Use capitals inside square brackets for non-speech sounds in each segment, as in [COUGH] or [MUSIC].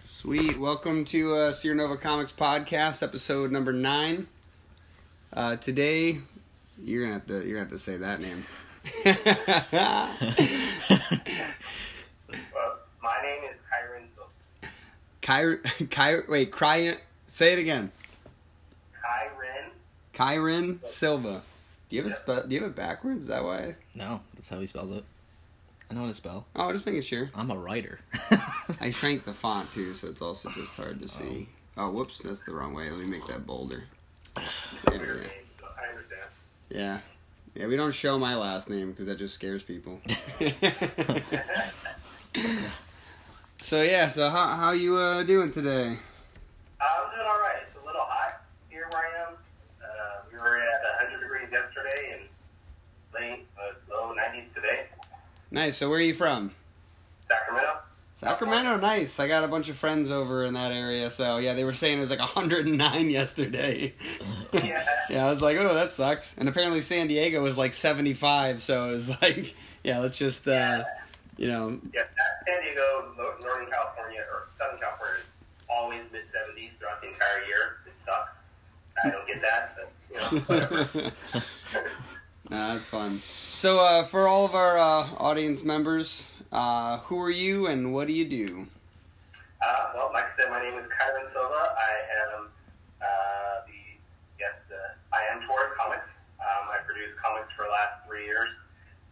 Sweet. Welcome to uh, Sierra Nova Comics Podcast, episode number nine. Uh, today, you're gonna have to you're gonna have to say that name. [LAUGHS] Well, my name is Kyron Silva. Kyr, Kyr, wait, Cryan, say it again. Kyron. Kyron Silva. Do you have a spe- Do you have it backwards? Is that why? No, that's how he spells it. I know how to spell. Oh, just making sure. I'm a writer. I shrank the font too, so it's also just hard to see. Oh, whoops, that's the wrong way. Let me make that bolder. [SIGHS] There we Your go. name, so I understand. Yeah. Yeah, we don't show my last name because that just scares people. [LAUGHS] [LAUGHS] so yeah, so how how you uh, doing today? I'm doing all right. It's a little hot here where I am. Uh, we were at 100 degrees yesterday and late, uh, low 90s today. Nice. So where are you from? Sacramento. Sacramento. Nice. I got a bunch of friends over in that area. So yeah, they were saying it was like 109 yesterday. [LAUGHS] Yeah. yeah, I was like, oh, that sucks. And apparently San Diego was like 75. So it was [LAUGHS] like, yeah, let's just uh, you know, Yeah, San Diego, Northern California, or Southern California is always mid 70s throughout the entire year. It sucks. I don't get that, but, you know, whatever. [LAUGHS] Nah, that's fun. So, uh, for all of our uh, audience members, uh, who are you and what do you do? Uh, well, like I said, my name is Kyron Silva. I am uh, the yes, the I am Taurus Comics. Um, I produce comics for the last three years.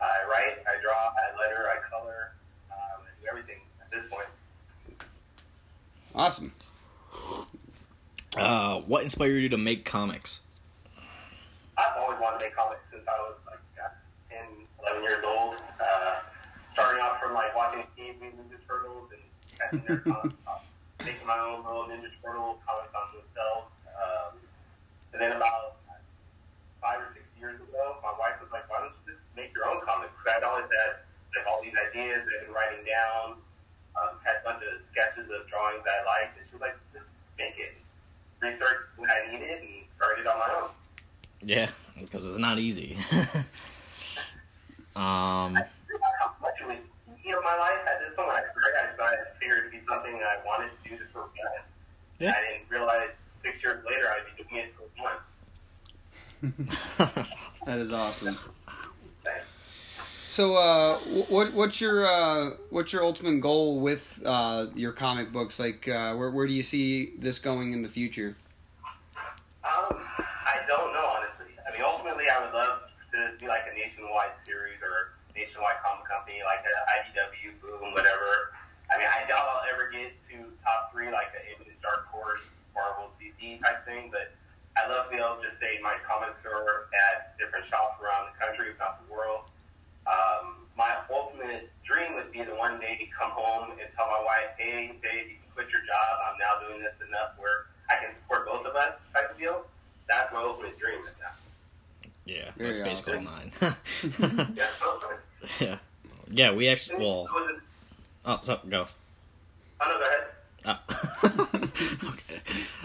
I write, I draw, I letter, I color, um, I do everything at this point. Awesome. Uh, what inspired you to make comics? I've always wanted to make comics since I was like uh, 10, 11 years old. Uh, starting off from like watching Teenage Mutant Ninja Turtles and catching their [LAUGHS] comics, making my own little Ninja Turtle comics on themselves. Um, and then about five or six years ago, my wife was like, "Why don't you just make your own comics?" 'Cause I'd always had like all these ideas that I'd been writing down, um, had a bunch of sketches of drawings I liked, and she was like, "Just make it." Researched what I needed and started on my own. Yeah, because it's not easy. [LAUGHS] um, I how much it would heal my life at this point when I started. I decided I figured it'd be something that I wanted to do just for fun. Yeah. I didn't realize six years later I'd be doing it for fun. [LAUGHS] That is awesome. So, uh, what what's your uh, what's your ultimate goal with uh, your comic books? Like, uh, where where do you see this going in the future? Um, I don't know honestly. I mean, ultimately, I would love to just be like a nationwide series or nationwide comic company, like a IDW, Boom, whatever. I mean, I doubt I'll ever get to top three like the Image, Dark Horse, Marvel, type thing, but I'd love to be able to just say my comic store at different shops around the country, if not the world. Um, my ultimate dream would be to one day to come home and tell my wife, hey, babe, you can quit your job. I'm now doing this enough where I can support both of us type of deal. That's my ultimate dream right now. yeah, Very that's basically awesome. mine. Yeah, [LAUGHS] yeah, yeah. We actually well. Oh, so go. Oh, no, go ahead. Oh. [LAUGHS] okay.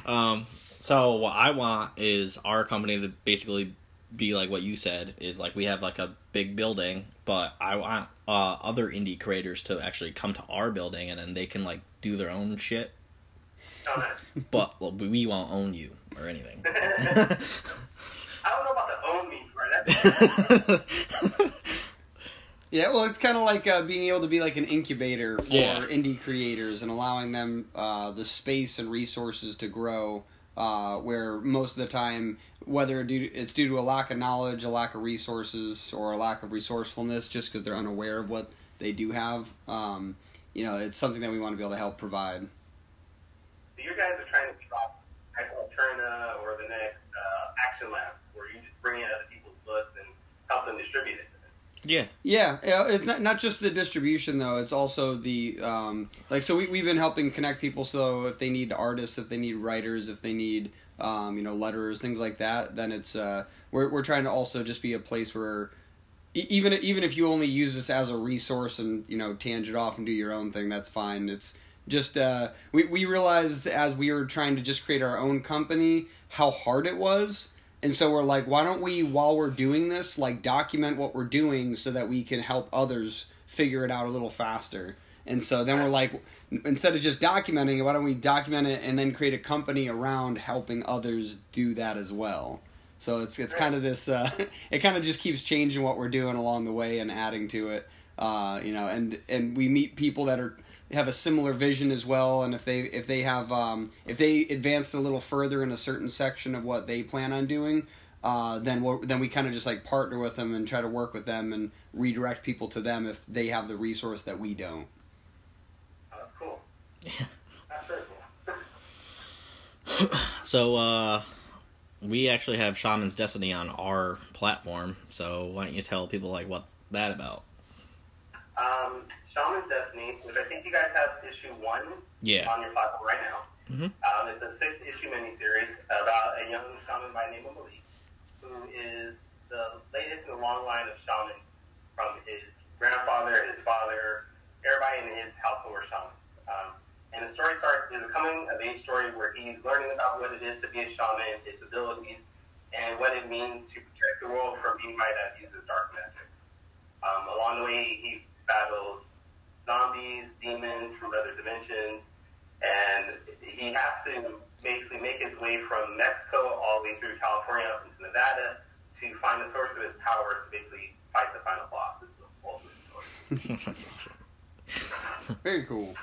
Um, so what I want is our company to basically be like what you said is like we have like a big building, but I want uh, other indie creators to actually come to our building and then they can like do their own shit, Oh, but well, we won't own you or anything. [LAUGHS] I don't know about the own me part. [LAUGHS] That's Yeah, well, it's kind of like uh, being able to be like an incubator for Yeah. indie creators and allowing them uh, the space and resources to grow. Uh, where most of the time, whether it's due to a lack of knowledge, a lack of resources, or a lack of resourcefulness, just because they're unaware of what they do have, um, you know, it's something that we want to be able to help provide. So you guys are trying to drop Ex Alterna or the next uh, Action Labs, where you just bring in other people's books and help them distribute it. Yeah, Yeah, it's not, not just the distribution though. It's also the um, like. So we we've been helping connect people. So if they need artists, if they need writers, if they need um, you know letters, things like that, then it's uh, we're we're trying to also just be a place where even even if you only use this as a resource and you know tangent off and do your own thing, that's fine. It's just uh, we we realized as we were trying to just create our own company how hard it was. And so we're like, why don't we, while we're doing this, like document what we're doing so that we can help others figure it out a little faster. And so then we're like, instead of just documenting it, why don't we document it and then create a company around helping others do that as well? So it's it's kind of this. Uh, [LAUGHS] it kind of just keeps changing what we're doing along the way and adding to it. Uh, you know, and and we meet people that are have a similar vision as well. And if they if they have um, if they advanced a little further in a certain section of what they plan on doing, uh, then we then we kind of just like partner with them and try to work with them and redirect people to them if they have the resource that we don't. Oh, that's cool. [LAUGHS] That's very cool. [LAUGHS] So, uh, we actually have Shaman's Destiny on our platform. So, why don't you tell people like what's that about? Um, Shaman's Destiny, which I think you guys have issue one Yeah. on your platform right now. Mhm. Um, it's a six issue miniseries about a young shaman by the name of Malik, who is the latest in a long line of shamans from his grandfather, his father, everybody in his household were shamans. Um, and the story starts is a coming of age story where he's learning about what it is to be a shaman, its abilities, and what it means to protect the world from anybody that uses dark magic. Um, along the way, he battles zombies, demons from other dimensions, and he has to basically make his way from Mexico all the way through California up into Nevada to find the source of his powers to basically fight the final boss. Is the ultimate story. [LAUGHS] That's awesome. Very cool.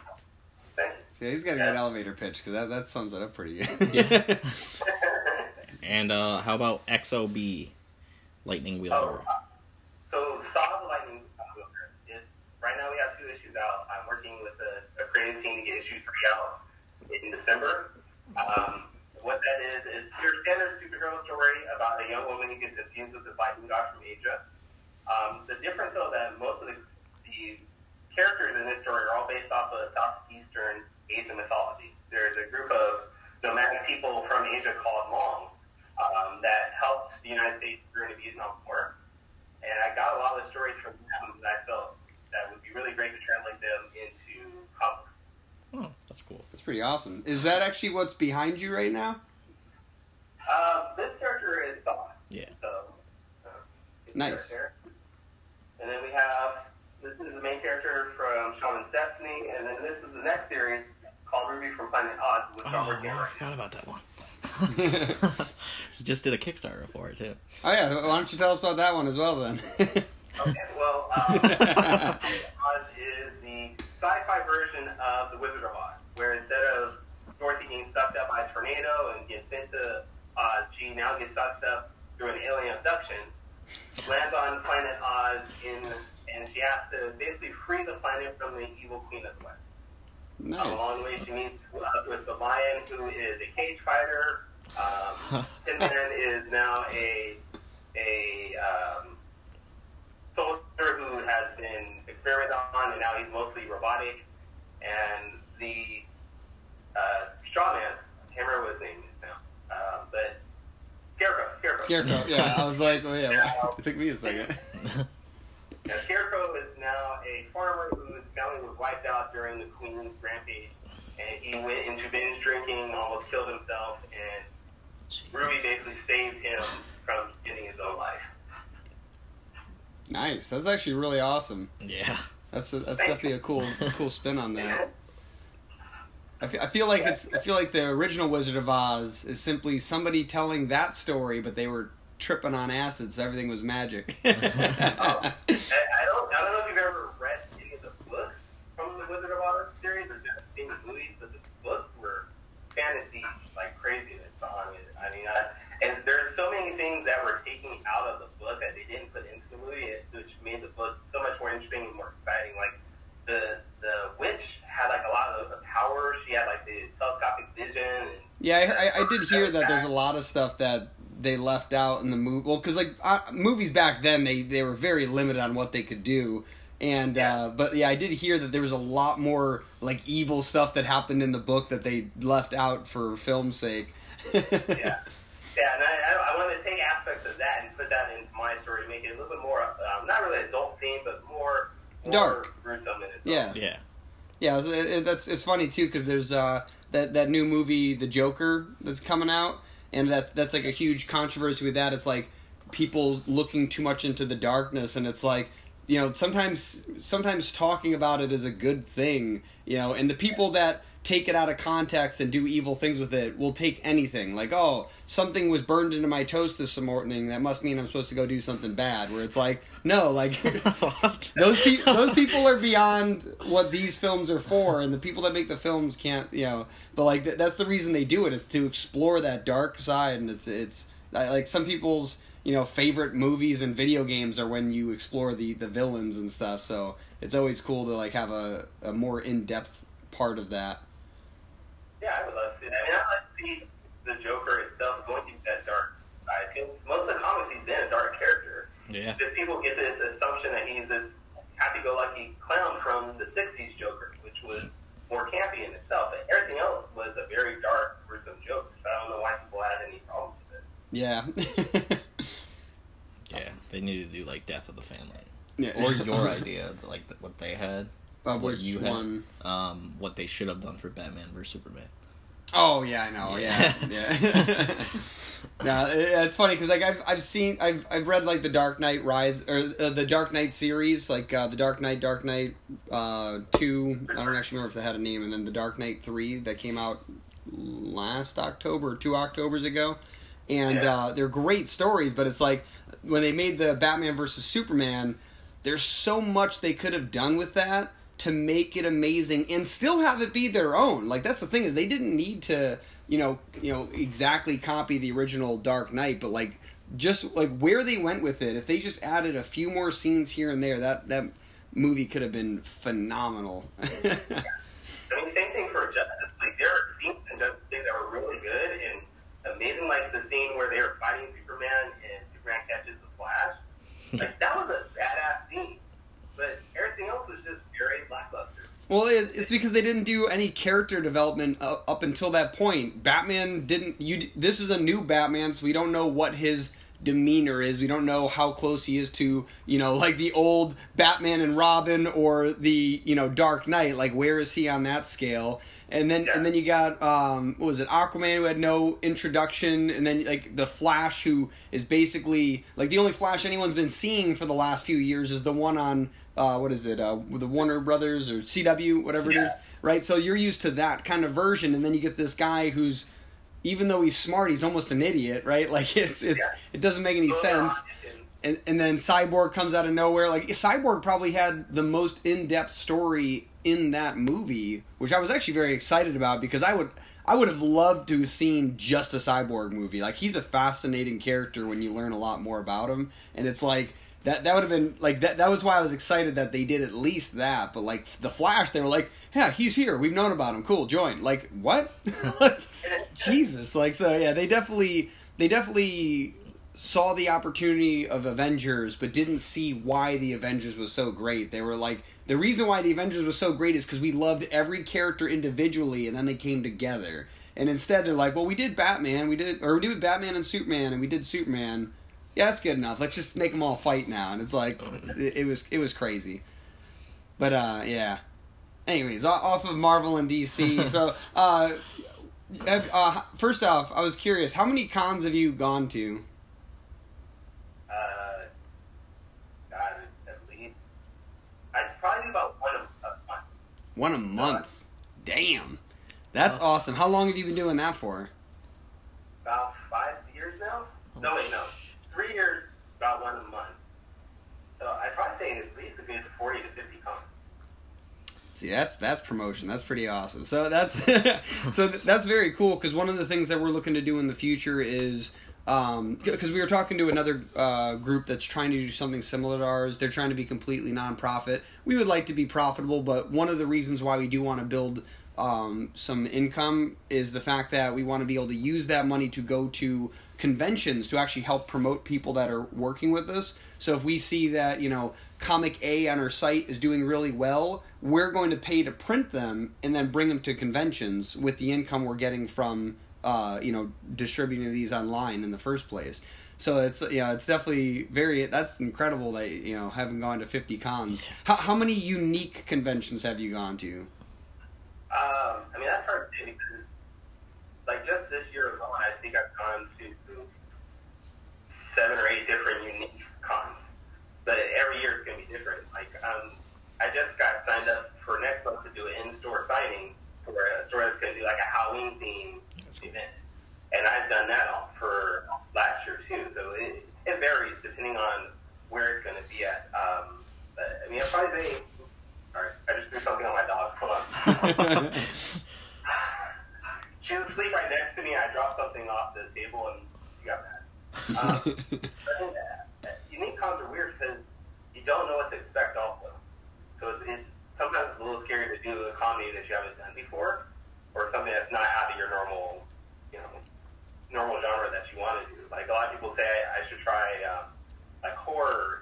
Thank See, he's got a good elevator pitch because that, that sums it up pretty good. Yeah. [LAUGHS] And uh, how about XOB, Lightning Wielder? Oh, so Saw the Lightning Wielder is right now we have two issues out. I'm working with a, a creative team to in December. Um, what that is is your standard superhero story about a young woman who gets infused with the lightning god from Asia. Um, the difference though that most of the, the characters in this story are all based off of southeastern Asian mythology. There's a group of nomadic people from Asia called Hmong um, that helped the United States during the Vietnam War. And I got a lot of the stories from them that I felt that would be really great to translate them into comics. Oh, that's cool. That's pretty awesome. Is that actually what's behind you right now? Uh, this character is Saw. Yeah. So, uh, Nice. character. And then we have this is the main character from Shaman's Destiny, and then this is the next series called Ruby from Planet Oz, which I'm Oh, working on I forgot about that one. [LAUGHS] he just did a Kickstarter for it too. Oh yeah, why don't you tell us about that one as well then? Okay, well, [LAUGHS] um, Oz is the sci-fi version of The Wizard of Oz, where instead of Dorothy getting sucked up by a tornado and getting sent to Oz, she now gets sucked up through an alien abduction, lands on planet Oz, in, and she has to basically free the planet from the evil Queen of the West. Um, along the way, she meets up with the lion, who is a cage fighter. Um, [LAUGHS] Tin Man is now a a um, soldier who has been experimented on, and now he's mostly robotic. And the uh, straw man, I can't remember what his name is now, um, but Scarecrow, Scarecrow. [LAUGHS] Scarecrow. Yeah, I was like, oh yeah. [LAUGHS] It took me a second. Now, Scarecrow is now a farmer whose family was wiped out during the Queen's rampage, and he went into binge drinking, almost killed himself, and Ruby basically saved him from getting his own life. Nice. That's actually really awesome. Yeah. That's that's definitely a cool cool spin on that. [LAUGHS] I feel, I feel like it's I feel like the original Wizard of Oz is simply somebody telling that story, but they were tripping on acid, so everything was magic. [LAUGHS] Oh. I, I don't, I don't know if you've ever read any of the books from the Wizard of Oz series or just seen the movies, but the books were fantasy like craziness on it. I mean, I, and there's so many things that were taken out of the book that they didn't put into the movie, which made the book so much more interesting and more exciting. Like the the witch had like a lot of the power. She had like the telescopic vision. And, Yeah, I, I, I did hear that there's a lot of stuff that they left out in the movie. Well, because like uh, movies back then, they they were very limited on what they could do. And uh, but yeah, I did hear that there was a lot more like evil stuff that happened in the book that they left out for film's sake. [LAUGHS] yeah. Yeah, and I, I, I wanted to take aspects of that and put that into my story to make it a little bit more, um, not really adult theme, but more, more Dark. gruesome in its Yeah. Yeah. Yeah, it, it, that's it's funny too because there's uh, that that new movie, The Joker, that's coming out, and that that's like a huge controversy with that. It's like people looking too much into the darkness, and it's like you know sometimes sometimes talking about it is a good thing you know and the people that take it out of context and do evil things with it will take anything. Like oh something was burned into my toast this morning that must mean i'm supposed to go do something bad. Where it's like no like [LAUGHS] those pe- those people are beyond what these films are for and the people that make the films can't you know. But like th- that's the reason they do it is to explore that dark side and it's it's like some people's you know favorite movies and video games are when you explore the the villains and stuff. So it's always cool to like have a, a more in-depth part of that Yeah, I would love to see that. I mean, I'd like to see the Joker itself going through that dark side. Because most of the comics, he's been a dark character. Yeah. Just people get this assumption that he's this happy-go-lucky clown from the '60s Joker, which was more campy in itself. But everything else was a very dark, gruesome Joker. So I don't know why people had any problems with it. yeah [LAUGHS] Yeah, they need to do like Death of the Family. yeah Or your [LAUGHS] idea, like what they had, of what which you had. um, what they should have done for Batman versus Superman. Oh yeah, I know. Yeah, Yeah. yeah. [LAUGHS] no, it's funny because like I've I've seen I've I've read like the Dark Knight Rise or uh, the Dark Knight series, like uh, the Dark Knight, Dark Knight uh, two. I don't actually remember if they had a name, and then the Dark Knight three that came out last October, two Octobers ago, and Yeah. uh, they're great stories. But it's like when they made the Batman versus Superman, there's so much they could have done with that to make it amazing and still have it be their own. Like that's the thing is they didn't need to, you know, you know exactly copy the original Dark Knight, but like just like where they went with it, if they just added a few more scenes here and there, that that movie could have been phenomenal. [LAUGHS] I mean, same thing for Justice League. There are scenes in Justice League that were really good and amazing, like the scene where they were fighting Superman and Superman catches the Flash. [LAUGHS] Like that was a badass scene, but everything else was just very lackluster. Well, it's because they didn't do any character development up, until that point. Batman didn't. You. This is a new Batman, so we don't know what his demeanor is. We don't know how close he is to you know like the old Batman and Robin or the you know Dark Knight. Like where is he on that scale? And then and then you got um what was it Aquaman who had no introduction, and then like the Flash who is basically like the only Flash anyone's been seeing for the last few years is the one on uh, what is it, uh, the Warner Brothers or CW, whatever it is, right? So you're used to that kind of version, and then you get this guy who's, even though he's smart, he's almost an idiot, right? [LAUGHS] Like it's it's Yeah. it doesn't make any sense. and- And and then Cyborg comes out of nowhere. Like Cyborg probably had the most in depth story in that movie, which I was actually very excited about because I would. I would have loved to have seen just a cyborg movie. Like he's a fascinating character when you learn a lot more about him, and it's like that. That would have been like that. That was why I was excited that they did at least that. But like the Flash, they were like, "Yeah, he's here. We've known about him. Cool, join." Like what? [LAUGHS] like, Jesus. Like so, yeah. They definitely, they definitely saw the opportunity of Avengers, but didn't see why the Avengers was so great. They were like, the reason why the Avengers was so great is because we loved every character individually, and then they came together. And instead, they're like, well, we did Batman, we did, or we did Batman and Superman, and we did Superman. Yeah, that's good enough. Let's just make them all fight now. And it's like, it, it was, it was crazy. But uh, yeah. Anyways, off of Marvel and DC. [LAUGHS] so, uh, uh, first off, I was curious, how many cons have you gone to? Uh, God, at least I'd probably about one a, a month. One a month. Damn. That's awesome. How long have you been doing that for? About five years now. No, wait, no, three years. About one a month. So I'd probably say at least a good forty to fifty cons. See, that's that's promotion. That's pretty awesome. So that's [LAUGHS] so th- that's very cool because one of the things that we're looking to do in the future is because we were talking to another uh, group that's trying to do something similar to ours. They're trying to be completely nonprofit. We would like to be profitable, but one of the reasons why we do want to build um, some income is the fact that we want to be able to use that money to go to conventions to actually help promote people that are working with us. So if we see that, you know, comic A on our site is doing really well, we're going to pay to print them and then bring them to conventions with the income we're getting from uh, you know, distributing these online in the first place. So it's you know it's definitely very that's incredible that you know having gone to fifty cons. How how many unique conventions have you gone to? Um, I mean, that's hard to say because, like, just this year alone, I think I've gone to seven or eight different unique cons. But every year is going to be different. Like, um, I just got signed up for next month to do an in-store signing for a store that's going to do like a Halloween theme cool. event, and I've done that all for last year too. So it, it varies depending on where it's going to be at. Um, but, I mean, I'd probably say Sorry, I just threw something on my dog. Hold on. [LAUGHS] she was asleep right next to me. I dropped something off the table and she got mad. [LAUGHS] Um, uh, unique cons are weird because you don't know what to expect. Also, so it's, it's sometimes it's a little scary to do a comedy that you haven't done before, or something that's not out of your normal, you know, normal genre that you want to do. Like a lot of people say, I, I should try um, like horror events and, and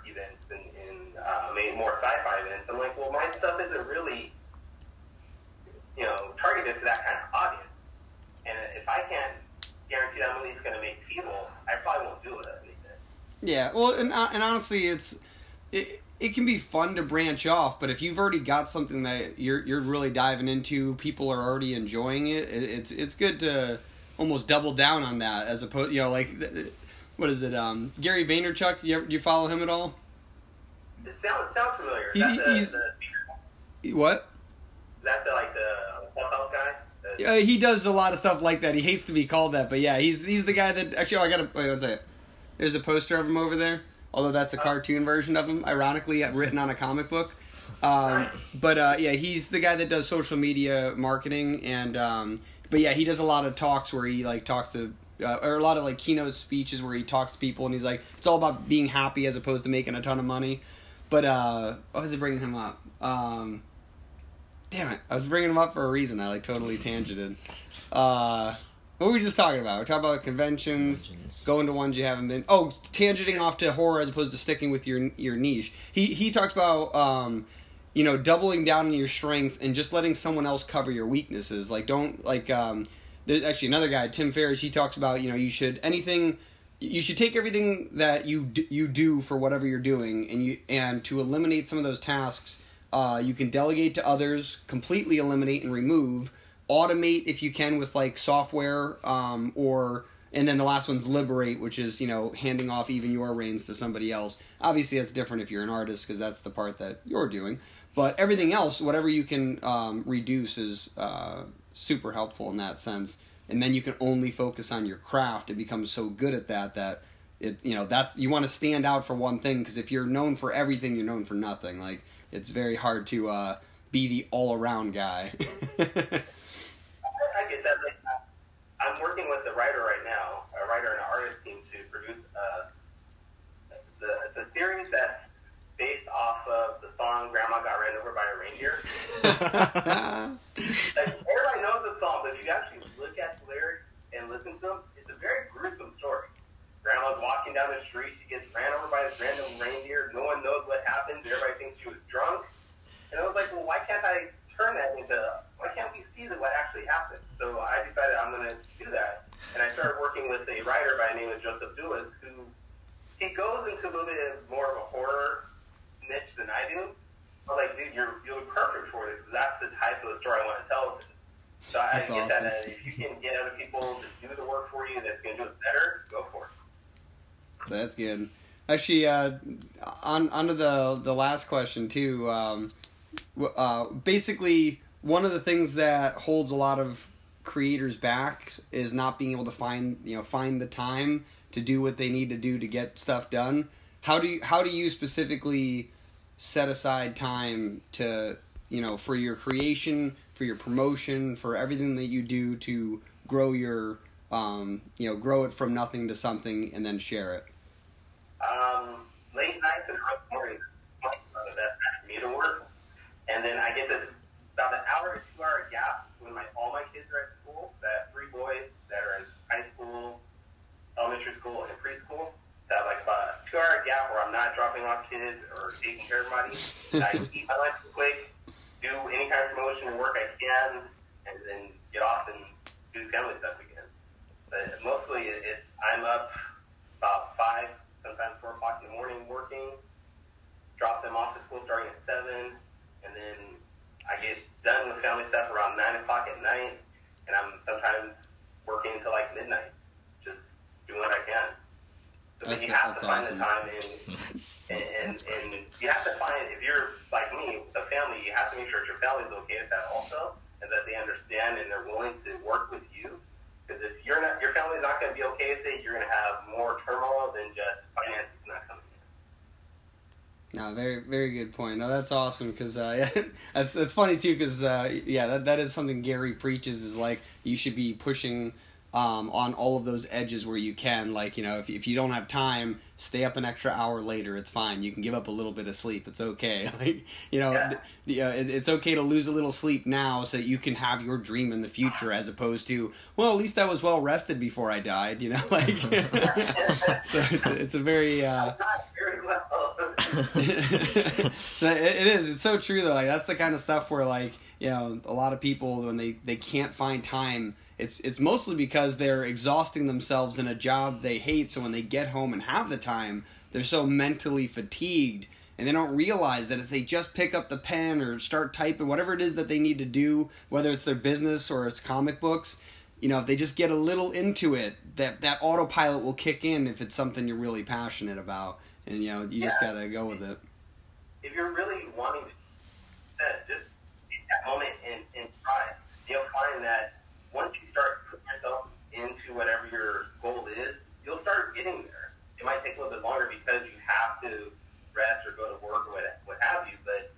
uh, maybe more sci-fi events. I'm like, well, my stuff isn't really, you know, targeted to that kind of audience. And if I can't guarantee that I'm at least going to make people, I probably won't do it. Yeah, well, and uh, and honestly, it's it, it can be fun to branch off, but if you've already got something that you're you're really diving into, people are already enjoying it. it it's it's good to almost double down on that as opposed, you know, like what is it? Um, Gary Vaynerchuk. You ever, you follow him at all? It sounds it sounds familiar. He- the, he's- the, is What? that the like the self-help guy? The- Yeah, he does a lot of stuff like that. He hates to be called that, but yeah, he's he's the guy that actually. Oh, I gotta wait one second. There's a poster of him over there. Although that's a cartoon version of him, ironically written on a comic book. Um, but uh, yeah, he's the guy that does social media marketing, and um, but yeah, he does a lot of talks where he like talks to. Uh, or a lot of like keynote speeches where he talks to people and he's like it's all about being happy as opposed to making a ton of money but uh why was it bringing him up um damn it i was bringing him up for a reason i like totally tangented. Uh what were we just talking about? We're talking about conventions, Conventions. going to ones you haven't been oh tangenting off to horror as opposed to sticking with your your niche. He he talks about um you know doubling down on your strengths and just letting someone else cover your weaknesses. Like don't like um there's actually another guy tim ferriss he talks about you know you should anything you should take everything that you d- you do for whatever you're doing and you and to eliminate some of those tasks uh, you can delegate to others completely eliminate and remove automate if you can with like software um, or and then the last one's liberate which is you know handing off even your reins to somebody else. Obviously that's different if you're an artist because that's the part that you're doing. But everything else whatever you can um, reduce is uh, super helpful in that sense and then you can only focus on your craft and become so good at that that it you know that's you want to stand out for one thing because if you're known for everything you're known for nothing like it's very hard to uh, be the all-around guy [LAUGHS] I get that. Like, I'm working with a writer right now, a writer and an artist team to produce uh, the, it's a series that's based off of the song "Grandma Got Ran Over by a Reindeer." [LAUGHS] Like, everybody knows the song, but if you actually look at the lyrics and listen to them, it's a very gruesome story. Grandma's walking down the street, she gets ran over by this random reindeer. No one knows what happened. Everybody thinks she was drunk. And I was like, well, why can't I turn that into, why can't we see that what actually happened? So I decided I'm going to do that. And I started working with a writer by the name of Joseph Duas, who he goes into a little bit more of a horror niche than I do. I'm like, dude, you're you're perfect for this. That's the type of the story I want to tell with this. So I That's get awesome. that. uh, If you can get other people to do the work for you, that's going to do it better. Go for it. That's good. Actually, uh, on onto the the last question too. Um, uh, basically, one of the things that holds a lot of creators back is not being able to find you know find the time to do what they need to do to get stuff done. How do you how do you specifically set aside time to you know for your creation, for your promotion, for everything that you do to grow your um, you know grow it from nothing to something and then share it. Um, late nights and early mornings are the best time for me to work. And then I get this about an hour to two hour gap when my all my kids are at school. So I have three boys that are in high school, elementary school, and preschool. So I have like about a two hour gap where I'm not dropping off kids or taking care of money. [LAUGHS] I eat my lunch quick, do any kind of promotion and work I can, and then get off and do family stuff again. But mostly it's I'm up about five, sometimes four o'clock in the morning working, drop them off to school starting at seven, and then I get done with family stuff around nine o'clock at night, and I'm sometimes working until like midnight, just doing what I can. So then That's- you have to find awesome. the time in [LAUGHS] That's, and, and, that's great. and you have to find if you're like me, the family, you have to make sure that your family's okay with that also, and that they understand and they're willing to work with you. Because if you're not, your family's not going to be okay with it, you're going to have more turmoil than just finances not coming in. No, very very good point. No, that's awesome because uh, [LAUGHS] yeah, that's that's funny too because uh, yeah, that that is something Gary preaches is like you should be pushing um, on all of those edges where you can. Like you know, if if you don't have time, stay up an extra hour later. It's fine. You can give up a little bit of sleep. It's okay. [LAUGHS] Like you know, Yeah. th- the, uh, it, it's okay to lose a little sleep now so you can have your dream in the future, as opposed to well, at least I was well rested before I died. You know, [LAUGHS] like so it's a, it's a very. Uh, Not very well. [LAUGHS] so it, is. It's so true though. Like that's the kind of stuff where like you know a lot of people when they they can't find time. It's it's mostly because they're exhausting themselves in a job they hate. So when they get home and have the time, they're so mentally fatigued. And they don't realize that if they just pick up the pen or start typing, whatever it is that they need to do, whether it's their business or it's comic books, you know, if they just get a little into it, that that autopilot will kick in if it's something you're really passionate about, and you know, you just gotta go with it. if you're really wanting to just take that moment and, and try, you'll find that once you start putting yourself into whatever your goal is, you'll start getting there. It might take a little bit longer because you have to rest or go to work or what, what have you, but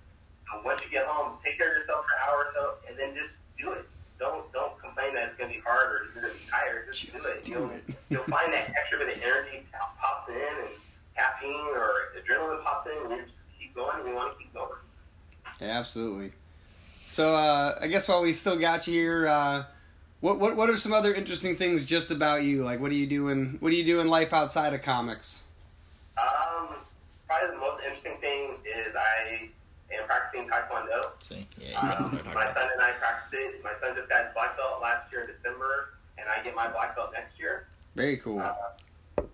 uh, once you get home, take care of yourself for an hour or so, and then just do it. Don't don't complain that it's going to be hard or you're going to be tired. Just, Just do it. do you'll, it. you'll find that extra bit of energy pop- pops in and caffeine or adrenaline pops in, and you just keep going and you want to keep going. Yeah, absolutely. So uh, I guess while we still got you here, uh, what what what are some other interesting things just about you? Like, what are you doing? What do you do in life outside of comics? Um, probably the most interesting thing is I am practicing Taekwondo. See, yeah, Um, gotta start talking my son and I practice it. My son just got his black belt last year in December, and I get my black belt next year. Very cool. Uh,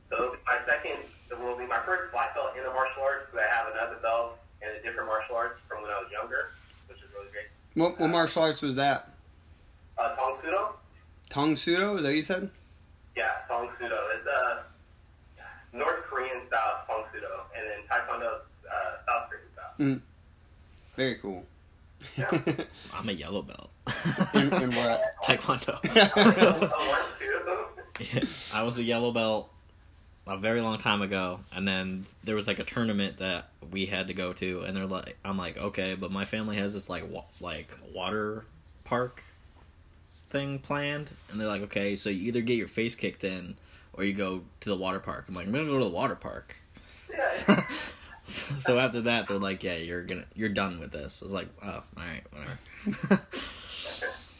so my second, it will be my first black belt in the martial arts, but I have another belt in a different martial arts from when I was younger, which is really great. What, what martial arts was that? Uh, Tang Soo Do? Tong Sudo? Is that what you said? Yeah, Tang Soo Do. It's a North Korean style Tang Soo Do, and then Taekwondo's uh, South Korean style. Very cool. Yeah. [LAUGHS] I'm a yellow belt. in, in what? [LAUGHS] Taekwondo. One, two. [LAUGHS] I was a yellow belt a very long time ago, and then there was like a tournament that we had to go to, and they're like, I'm like, okay, but my family has this like wa- like water park thing planned, and they're like, okay, so you either get your face kicked in or you go to the water park. I'm like, I'm gonna go to the water park. [LAUGHS] So after that, they're like, yeah, you're gonna you're done with this. I was like, oh, all right, whatever. [LAUGHS]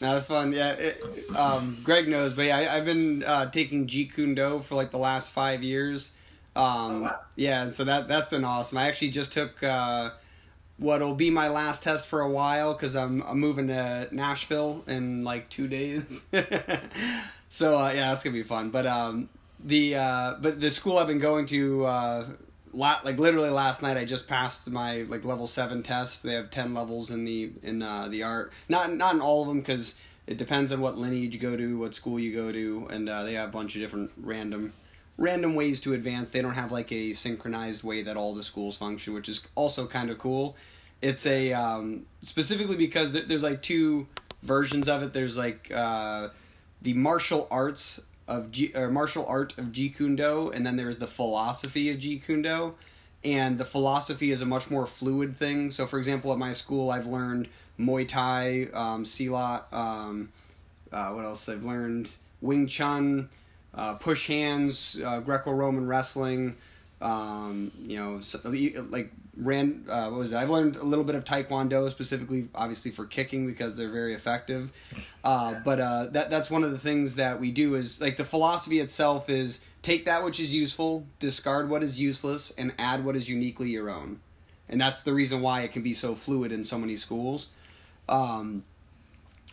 That was fun. Yeah, it, um, Greg knows, but yeah, I, I've been uh, taking Jeet Kune Do for like the last five years. Um, Oh, wow. Yeah, so that that's been awesome. I actually just took uh, what'll be my last test for a while because I'm I'm moving to Nashville in like two days. [LAUGHS] so uh, yeah, that's gonna be fun. But um, the uh, but the school I've been going to. La- like literally last night, I just passed my like level seven test. They have ten levels in the in uh, the art. Not not in all of them because it depends on what lineage you go to, what school you go to, and uh, they have a bunch of different random random ways to advance. They don't have like a synchronized way that all the schools function, which is also kind of cool. It's a um, specifically because th- there's like two versions of it. There's like uh, the martial arts of G- or martial art of Jeet Kune Do, and then there's the philosophy of Jeet Kune Do. And the philosophy is a much more fluid thing. So, for example, at my school, I've learned Muay Thai, um, Silat, um, uh, what else? I've learned Wing Chun, uh, push hands, uh, Greco-Roman wrestling. Um, you know, like ran. Uh, what was it? I've learned a little bit of Taekwondo, specifically, obviously for kicking because they're very effective. Uh, but uh, that that's one of the things that we do is like the philosophy itself is take that which is useful, discard what is useless, and add what is uniquely your own. And that's the reason why it can be so fluid in so many schools. Um,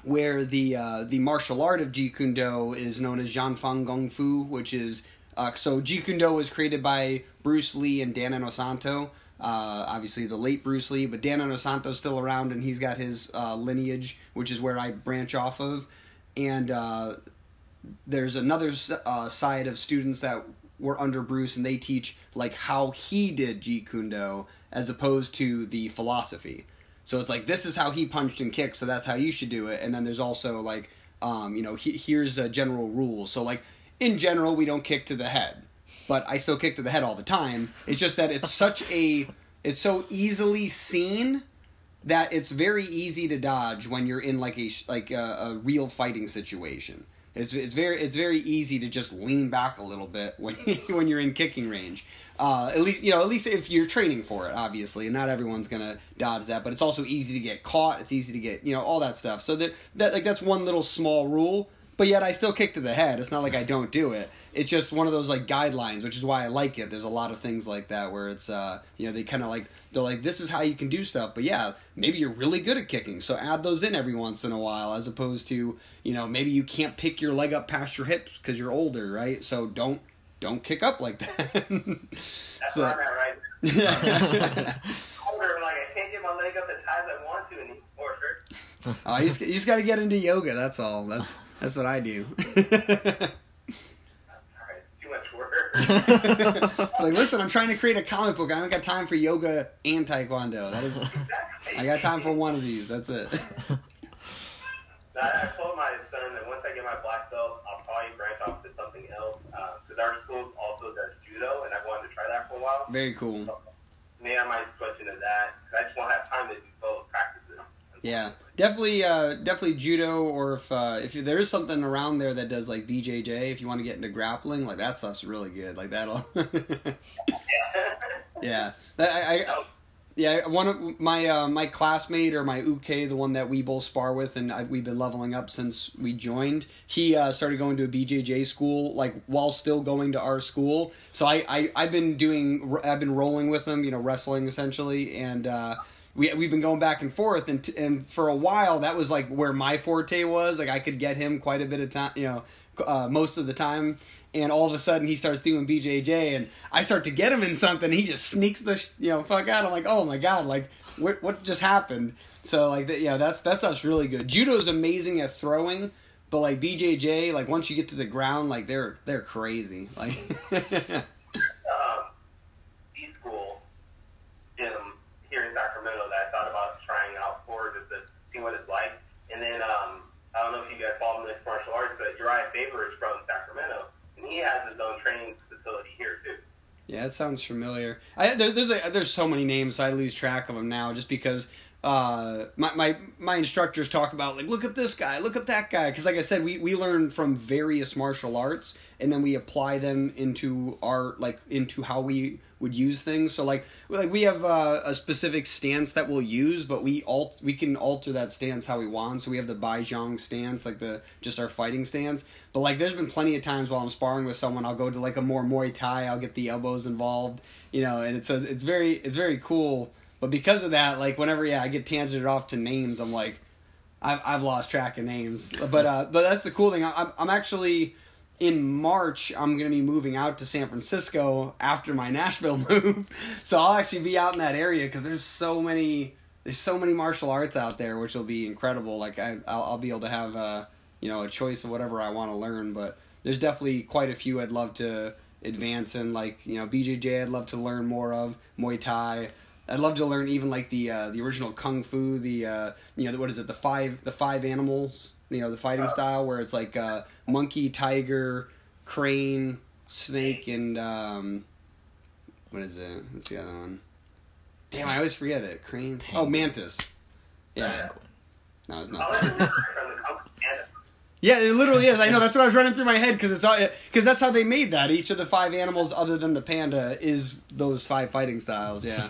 where the uh, the martial art of Jeet Kune Do is known as Jun Fan Gung Fu, which is uh, so Jeet Kune Do was created by Bruce Lee and Dan Inosanto. Uh, obviously, the late Bruce Lee, but Dan Inosanto's still around, and he's got his uh, lineage, which is where I branch off of. And uh, there's another uh, side of students that were under Bruce, and they teach like how he did Jeet Kune Do as opposed to the philosophy. So it's like this is how he punched and kicked, so that's how you should do it. And then there's also like, um, you know, he, here's a general rule. So like in general, we don't kick to the head, but I still kick to the head all the time. It's just that it's such a it's so easily seen that it's very easy to dodge when you're in like a like a, a real fighting situation. It's it's very it's very easy to just lean back a little bit when [LAUGHS] when you're in kicking range. Uh, at least you know at least if you're training for it, obviously, and not everyone's gonna dodge that. But it's also easy to get caught. It's easy to get you know all that stuff. So that that like that's one little small rule. But yet I still kick to the head. It's not like I don't do it. It's just one of those like guidelines, which is why I like it. There's a lot of things like that where it's uh you know they kind of like they're like this is how you can do stuff. But yeah, maybe you're really good at kicking, so add those in every once in a while, as opposed to you know maybe you can't pick your leg up past your hips because you're older, right? So don't don't kick up like [LAUGHS] that. That's So- where I'm at right now. [LAUGHS] [LAUGHS] Older, like I can't get my leg up as high as I want to anymore, sir. [LAUGHS] oh, you just, you just got to get into yoga. That's all. That's that's what I do. I'm sorry, it's too much work. it's like, listen, I'm trying to create a comic book. I don't got time for yoga and taekwondo. That is, I got time for one of these. That's it. So I, told my son that once I get my black belt, I'll probably branch off to something else. Um, because our school also does judo, and I've wanted to try that for a while. Very cool. Maybe I might switch into that. 'cause I just won't have time to do both practices. Yeah, definitely, uh, definitely judo. Or if uh, if there is something around there that does like BJJ, if you want to get into grappling, like that stuff's really good. Like that'll. [LAUGHS] yeah, I, I, yeah one of my uh, my classmate or my uke, the one that we both spar with, and I, we've been leveling up since we joined. He uh, started going to a BJJ school like while still going to our school. So I, I I've been doing I've been rolling with him, you know, wrestling essentially, and. We we've been going back and forth, and and for a while that was like where my forte was. Like I could get him quite a bit of time, you know, uh, most of the time. And all of a sudden he starts doing BJJ, and I start to get him in something. He just sneaks the sh- you know fuck out. I'm like, oh my god, like what what just happened? So like that, yeah, that's that stuff's really good. Judo's amazing at throwing, but like BJJ, like once you get to the ground, like they're they're crazy. Like [LAUGHS] um, B school gym here in Sacramento that I thought about trying out for just to see what it's like. And then um, I don't know if you guys follow mixed martial arts, but Uriah Faber is from Sacramento, and has his own training facility here too. Yeah, it sounds familiar. I there, there's a, there's so many names, I lose track of them now, just because uh, my, my my instructors talk about like look up this guy, look up that guy, because like I said, we we learn from various martial arts, and then we apply them into our like into how we would use things. So like like we have uh, a specific stance that we'll use, but we alt we can alter that stance how we want. So we have the Bai Jong stance, like the just our fighting stance. But like there's been plenty of times while I'm sparring with someone, I'll go to like a more Muay Thai, I'll get the elbows involved, you know, and it's a, it's very it's very cool. But because of that, like whenever yeah I get tangented off to names, I'm like I've I've lost track of names. But uh, but that's the cool thing. I'm I'm actually in March, I'm going to be moving out to San Francisco after my [LAUGHS] Nashville move. So I'll actually be out in that area because there's so many there's so many martial arts out there, which will be incredible. Like I I'll, I'll be able to have uh, you know a choice of whatever I want to learn. But there's definitely quite a few I'd love to advance in. Like you know BJJ, I'd love to learn more of Muay Thai. I'd love to learn even like the uh, the original kung fu, the uh, you know what is it, the five the five animals, you know the fighting Uh. style where it's like uh, monkey, tiger, crane, snake, and um, what is it? What's the other one? Damn, I always forget it. Cranes. Oh, mantis. Yeah. No, it's not. let you know from the Kung Fu Panda. Yeah, it literally is. I know that's what I was running through my head because it's all because that's how they made that. Each of the five animals, other than the panda, is those five fighting styles. Yeah,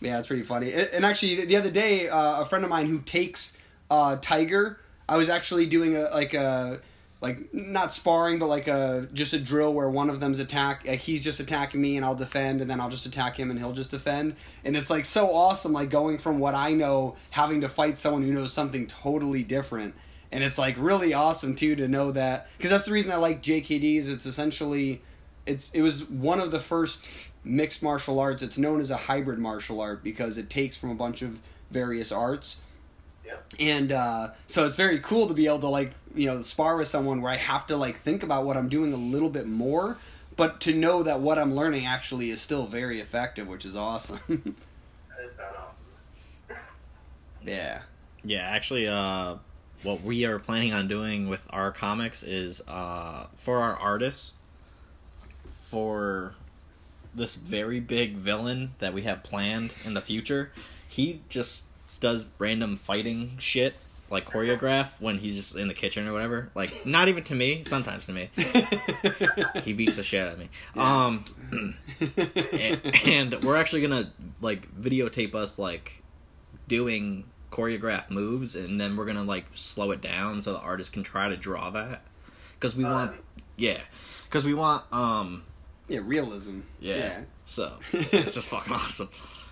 yeah, it's pretty funny. And actually, the other day, uh, a friend of mine who takes uh, tiger, I was actually doing a like a like not sparring, but like a just a drill where one of them's attack. Like he's just attacking me, and I'll defend, and then I'll just attack him, and he'll just defend. And it's like so awesome, like going from what I know, having to fight someone who knows something totally different and it's like really awesome too to know that because that's the reason I like JKDs. It's essentially it's it was one of the first mixed martial arts. It's known as a hybrid martial art because it takes from a bunch of various arts. Yeah. And uh, so it's very cool to be able to like you know spar with someone where I have to like think about what I'm doing a little bit more, but to know that what I'm learning actually is still very effective, which is awesome. [LAUGHS] That is not awesome. yeah. Yeah, actually, uh, what we are planning on doing with our comics is uh, for our artists, for this very big villain that we have planned in the future, he just does random fighting shit like choreograph when he's just in the kitchen or whatever. Like not even to me, sometimes to me. [LAUGHS] he beats the shit out of me. Um [LAUGHS] and, and we're actually gonna like videotape us like doing choreograph moves and then we're gonna like slow it down so the artist can try to draw that because we want yeah because we want um yeah, realism. yeah, so [LAUGHS] it's just fucking awesome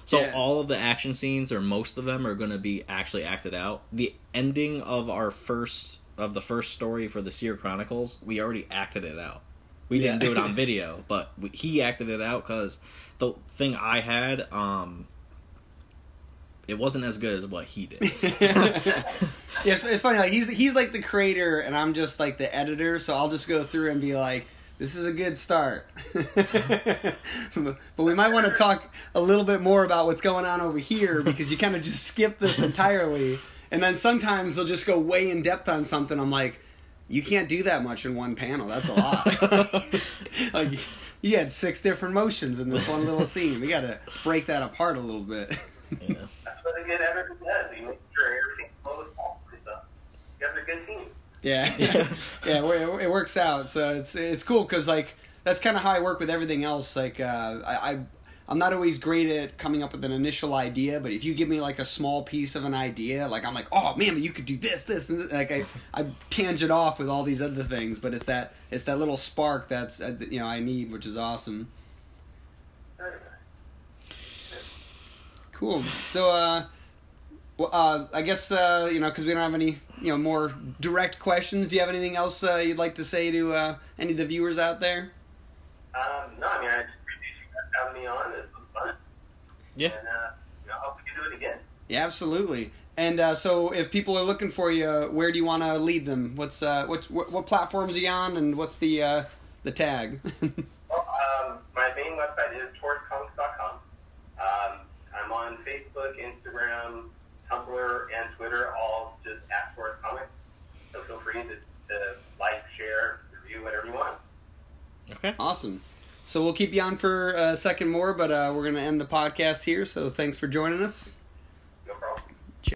so Yeah. all of the action scenes or most of them are gonna be actually acted out the ending of our first of the first story for the seer chronicles we already acted it out we didn't do it on [LAUGHS] video but we, he acted it out because the thing i had um it wasn't as good as what he did [LAUGHS] Yeah, it's, it's funny. Like he's he's like the creator, and I'm just like the editor. So I'll just go through and be like, "This is a good start," [LAUGHS] but we might want to talk a little bit more about what's going on over here because you kind of just skip this entirely, and then sometimes they'll just go way in depth on something. I'm like, you can't do that much in one panel. That's a lot. [LAUGHS] like you had six different motions in this one little scene. We got to break that apart a little bit. yeah. That's what a good editor does. You make sure everything flows properly. So you guys are a good team. Yeah, [LAUGHS] [LAUGHS] yeah, it, it works out. So it's it's cool because like that's kind of how I work with everything else. Like uh, I, I I'm not always great at coming up with an initial idea, but if you give me like a small piece of an idea, like I'm like, oh man, you could do this, this, and this. like I I tangent off with all these other things, but it's that it's that little spark that's uh, you know I need, which is awesome. Cool. So, uh, well, uh, I guess uh, you know because we don't have any you know more direct questions. Do you have anything else uh, you'd like to say to uh, any of the viewers out there? Um, no, I mean, I just appreciate you guys having me on. This was fun. Yeah. And, uh, you know, I hope we can do it again. Yeah, absolutely. And uh, so, if people are looking for you, where do you want to lead them? What's uh, what, what what platforms are you on, and what's the uh, the tag? [LAUGHS] Well, um, my main website is torrescomics.com. Um, I'm on Facebook, Instagram, Tumblr, and Twitter, all just at Torres Comics. So feel free to, to like, share, review, whatever you want. okay awesome. So we'll keep you on for a second more, but uh, we're gonna end the podcast here. So thanks for joining us.